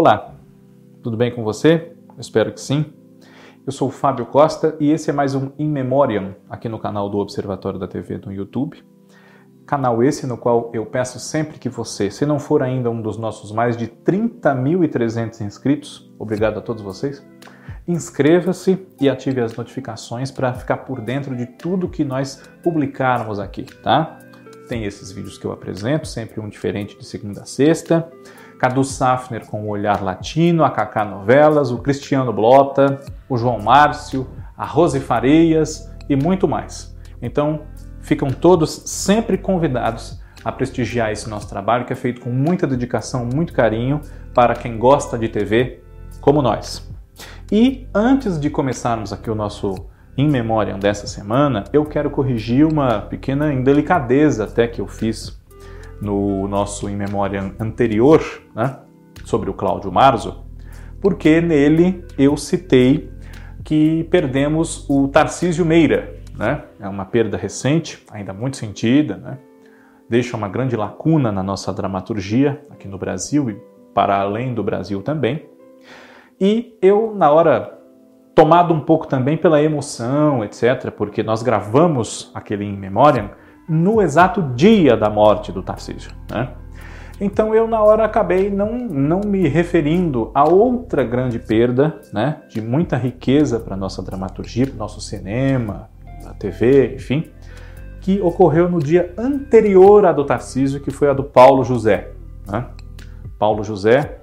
Olá, tudo bem com você? Eu espero que sim. Eu sou o Fábio Costa e esse é mais um In Memoriam aqui no canal do Observatório da TV no YouTube. Canal esse no qual eu peço sempre que você, se não for ainda um dos nossos mais de 30.300 inscritos, obrigado a todos vocês, inscreva-se e ative as notificações para ficar por dentro de tudo que nós publicarmos aqui, tá? Tem esses vídeos que eu apresento, sempre um diferente de segunda a sexta. Cadu Safner com o Olhar Latino, a Kaká Novelas, o Cristiano Blota, o João Márcio, a Rose Fareias e muito mais. Então, ficam todos sempre convidados a prestigiar esse nosso trabalho que é feito com muita dedicação, muito carinho para quem gosta de TV como nós. E antes de começarmos aqui o nosso In Memoriam dessa semana, eu quero corrigir uma pequena indelicadeza até que eu fiz no nosso In Memoriam anterior, né, sobre o Cláudio Marzo, porque nele eu citei que perdemos o Tarcísio Meira, né? É uma perda recente, ainda muito sentida, né? Deixa uma grande lacuna na nossa dramaturgia aqui no Brasil e para além do Brasil também. E eu, na hora, tomado um pouco também pela emoção, etc., porque nós gravamos aquele In Memoriam no exato dia da morte do Tarcísio. Né? Então eu, na hora, acabei não, não me referindo a outra grande perda né, de muita riqueza para nossa dramaturgia, para nosso cinema, a TV, enfim, que ocorreu no dia anterior à do Tarcísio, que foi a do Paulo José. Né? Paulo José,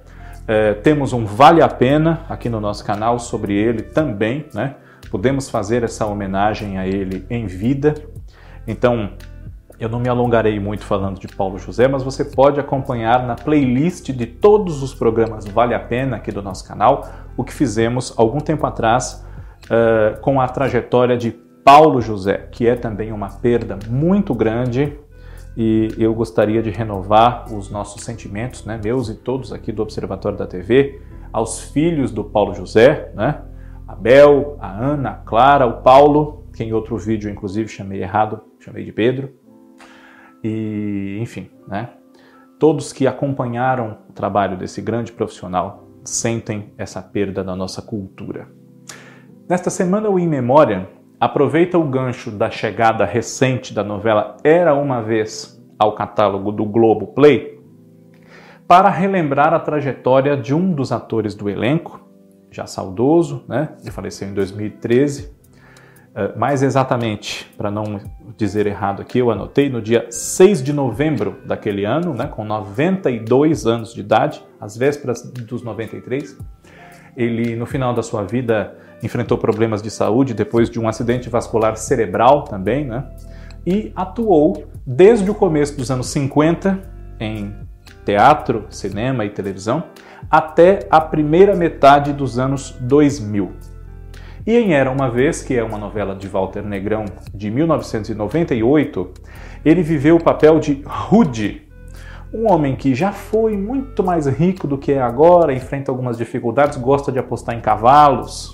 é, temos um Vale a Pena aqui no nosso canal sobre ele também, né? Podemos fazer essa homenagem a ele em vida. Então, eu não me alongarei muito falando de Paulo José, mas você pode acompanhar na playlist de todos os programas Vale a Pena aqui do nosso canal o que fizemos algum tempo atrás uh, com a trajetória de Paulo José, que é também uma perda muito grande e eu gostaria de renovar os nossos sentimentos, né, meus e todos aqui do Observatório da TV, aos filhos do Paulo José, né, a Bel, a Ana, a Clara, o Paulo, que em outro vídeo inclusive chamei errado, chamei de Pedro, e enfim, né, todos que acompanharam o trabalho desse grande profissional sentem essa perda da nossa cultura. Nesta semana, o In Memória aproveita o gancho da chegada recente da novela Era uma Vez ao catálogo do Globo Play para relembrar a trajetória de um dos atores do elenco, já saudoso, né? Ele faleceu em 2013. Uh, mais exatamente, para não dizer errado aqui, eu anotei no dia 6 de novembro daquele ano, né, com 92 anos de idade, às vésperas dos 93. Ele, no final da sua vida, enfrentou problemas de saúde depois de um acidente vascular cerebral também, né? E atuou desde o começo dos anos 50 em teatro, cinema e televisão até a primeira metade dos anos 2000. E em Era uma Vez, que é uma novela de Walter Negrão de 1998, ele viveu o papel de Rude, um homem que já foi muito mais rico do que é agora, enfrenta algumas dificuldades, gosta de apostar em cavalos,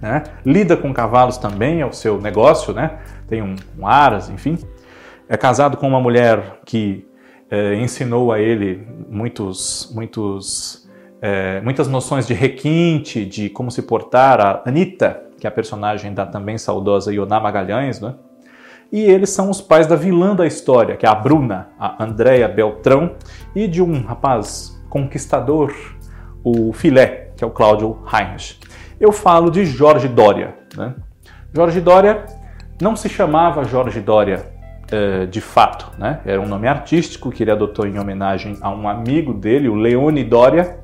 né? lida com cavalos também, é o seu negócio, né? tem um, um aras, enfim. É casado com uma mulher que é, ensinou a ele muitos, muitos, é, muitas noções de requinte, de como se portar. A Anitta, que é a personagem da também saudosa Ioná Magalhães, né? E eles são os pais da vilã da história, que é a Bruna, a Andréia Beltrão, e de um rapaz conquistador, o Filé, que é o Cláudio Heinrich eu falo de Jorge Dória. Né? Jorge Dória não se chamava Jorge Dória eh, de fato, né? era um nome artístico que ele adotou em homenagem a um amigo dele, o Leone Dória,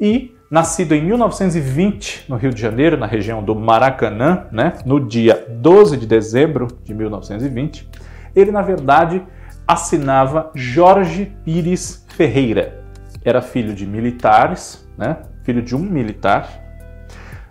e nascido em 1920 no Rio de Janeiro, na região do Maracanã, né? no dia 12 de dezembro de 1920, ele na verdade assinava Jorge Pires Ferreira. Era filho de militares, né? filho de um militar,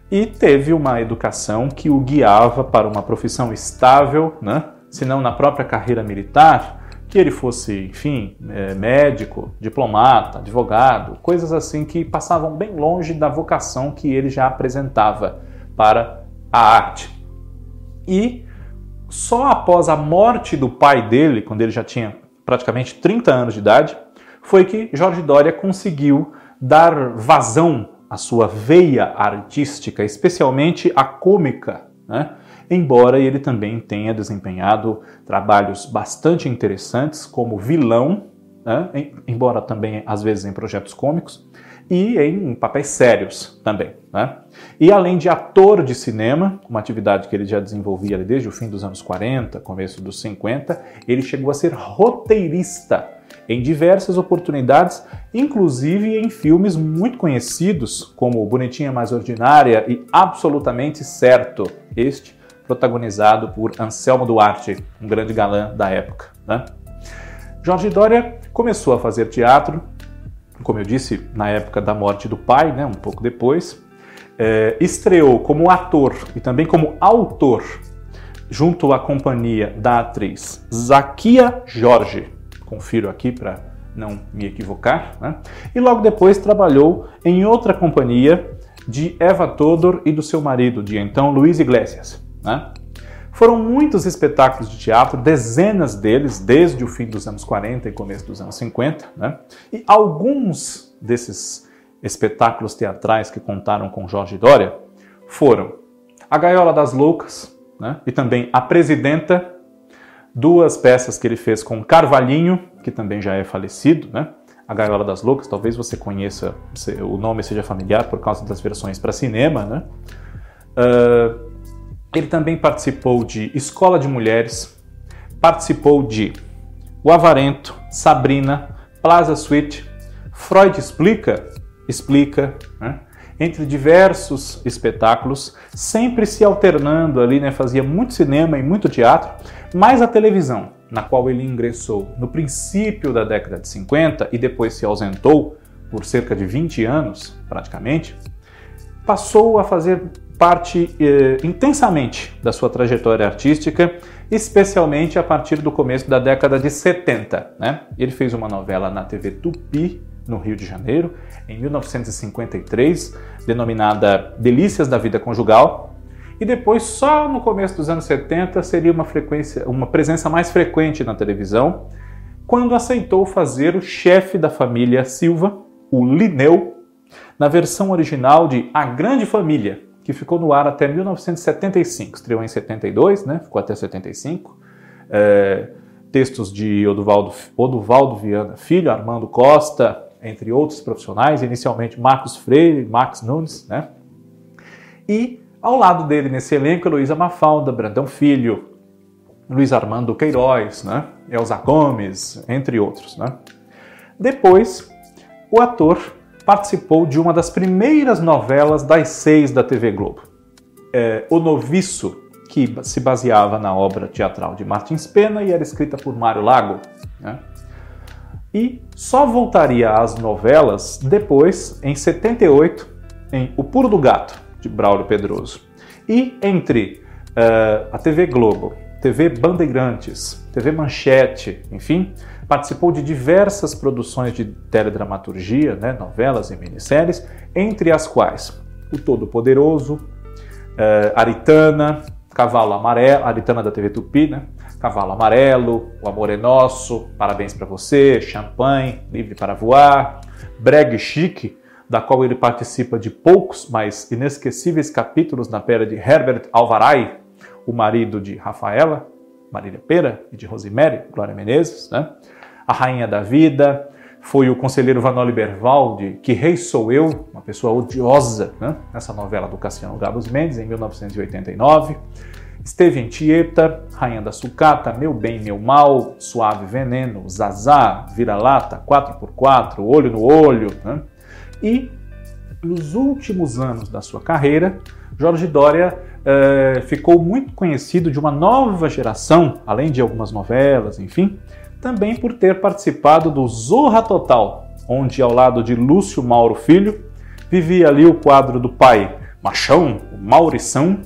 e teve uma educação que o guiava para uma profissão estável, né? se não na própria carreira militar, que ele fosse, enfim, é, médico, diplomata, advogado, coisas assim que passavam bem longe da vocação que ele já apresentava para a arte. E só após a morte do pai dele, quando ele já tinha praticamente 30 anos de idade, foi que Jorge Dória conseguiu dar vazão à sua veia artística, especialmente a cômica, né? Embora ele também tenha desempenhado trabalhos bastante interessantes como vilão, né? embora também às vezes em projetos cômicos, e em papéis sérios também. Né? E além de ator de cinema, uma atividade que ele já desenvolvia desde o fim dos anos 40, começo dos 50, ele chegou a ser roteirista em diversas oportunidades, inclusive em filmes muito conhecidos como Bonitinha Mais Ordinária e Absolutamente Certo, este protagonizado por Anselmo Duarte, um grande galã da época. Né? Jorge Dória começou a fazer teatro, como eu disse, na época da morte do pai, né, um pouco depois. É, estreou como ator e também como autor junto à companhia da atriz Zaquia Jorge. Confiro aqui para não me equivocar. Né? E logo depois trabalhou em outra companhia de Eva Todor e do seu marido, de então Luiz Iglesias. Né? Foram muitos espetáculos de teatro, dezenas deles, desde o fim dos anos 40 e começo dos anos 50, né? e alguns desses espetáculos teatrais que contaram com Jorge Dória foram A Gaiola das Loucas né? e também A Presidenta, duas peças que ele fez com Carvalhinho, que também já é falecido, né? A Gaiola das Loucas, talvez você conheça, o nome seja familiar por causa das versões para cinema, né? Uh, ele também participou de Escola de Mulheres, participou de O Avarento, Sabrina, Plaza Suite, Freud Explica, Explica, né? entre diversos espetáculos, sempre se alternando ali, né? fazia muito cinema e muito teatro, mas a televisão, na qual ele ingressou no princípio da década de 50 e depois se ausentou por cerca de 20 anos, praticamente, passou a fazer parte eh, intensamente da sua trajetória artística, especialmente a partir do começo da década de 70. Né? Ele fez uma novela na TV Tupi, no Rio de Janeiro, em 1953, denominada Delícias da Vida Conjugal, e depois, só no começo dos anos 70, seria uma, frequência, uma presença mais frequente na televisão, quando aceitou fazer o chefe da família Silva, o Lineu, na versão original de A Grande Família, que ficou no ar até 1975. Estreou em 72, né? ficou até 75. É, textos de Oduvaldo, Oduvaldo Viana Filho, Armando Costa, entre outros profissionais, inicialmente Marcos Freire, Max Nunes, né? E ao lado dele nesse elenco, Luísa Mafalda, Brandão Filho, Luiz Armando Queiroz, né? Elza Gomes, entre outros, né? Depois, o ator participou de uma das primeiras novelas das seis da TV Globo. É, o Noviço, que se baseava na obra teatral de Martins Pena e era escrita por Mário Lago. Né? E só voltaria às novelas depois, em 78, em O Puro do Gato, de Braulio Pedroso. E entre uh, a TV Globo, TV Bandeirantes, TV Manchete, enfim, Participou de diversas produções de teledramaturgia, né, novelas e minisséries, entre as quais O Todo-Poderoso, uh, Aritana, Cavalo Amarelo, Aritana da TV Tupi, né? Cavalo Amarelo, O Amor é Nosso, Parabéns para Você, Champanhe, Livre para Voar, Breg Chique, da qual ele participa de poucos, mas inesquecíveis capítulos na pele de Herbert Alvaray, o marido de Rafaela, Marília Pera, e de Rosemary, Glória Menezes, né? A Rainha da Vida, foi o conselheiro Vanoli Bervaldi, Que Rei Sou Eu, uma pessoa odiosa, né? nessa novela do Cassiano Gabos Mendes, em 1989. Esteve em Tieta, Rainha da Sucata, Meu Bem, Meu Mal, Suave Veneno, Zazá, Vira-Lata, 4x4, Olho no Olho. Né? E nos últimos anos da sua carreira, Jorge Dória eh, ficou muito conhecido de uma nova geração, além de algumas novelas, enfim, também por ter participado do Zorra Total, onde ao lado de Lúcio Mauro Filho vivia ali o quadro do pai machão, o Maurição,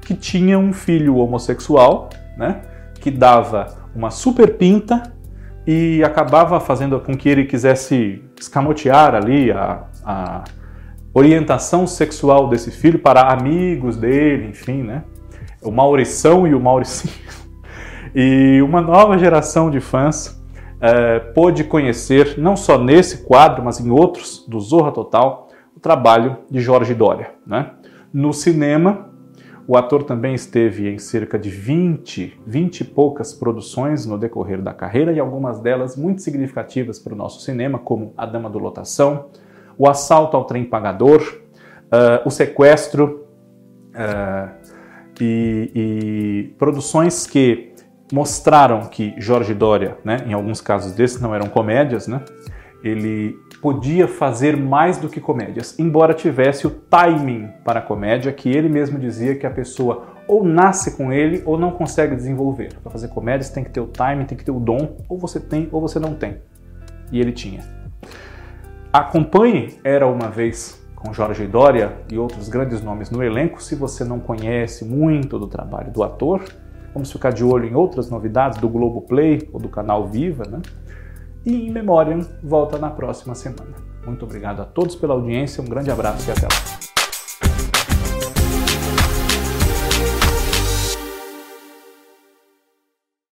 que tinha um filho homossexual, né, que dava uma super pinta e acabava fazendo com que ele quisesse escamotear ali a, a orientação sexual desse filho para amigos dele, enfim, né? O Maurição e o Mauricinho. E uma nova geração de fãs é, pôde conhecer, não só nesse quadro, mas em outros do Zorra Total, o trabalho de Jorge Dória. Né? No cinema, o ator também esteve em cerca de 20, 20 e poucas produções no decorrer da carreira e algumas delas muito significativas para o nosso cinema, como A Dama do Lotação, O Assalto ao Trem Pagador, uh, O Sequestro uh, e, e, produções que mostraram que Jorge Dória, né, em alguns casos desses não eram comédias, né, ele podia fazer mais do que comédias, embora tivesse o timing para a comédia, que ele mesmo dizia que a pessoa ou nasce com ele ou não consegue desenvolver. Para fazer comédias tem que ter o timing, tem que ter o dom, ou você tem ou você não tem. E ele tinha. Acompanhe Era Uma Vez com Jorge Dória e outros grandes nomes no elenco, se você não conhece muito do trabalho do ator. Vamos ficar de olho em outras novidades do Globoplay ou do canal Viva, né? E In Memoriam volta na próxima semana. Muito obrigado a todos pela audiência, um grande abraço e até lá.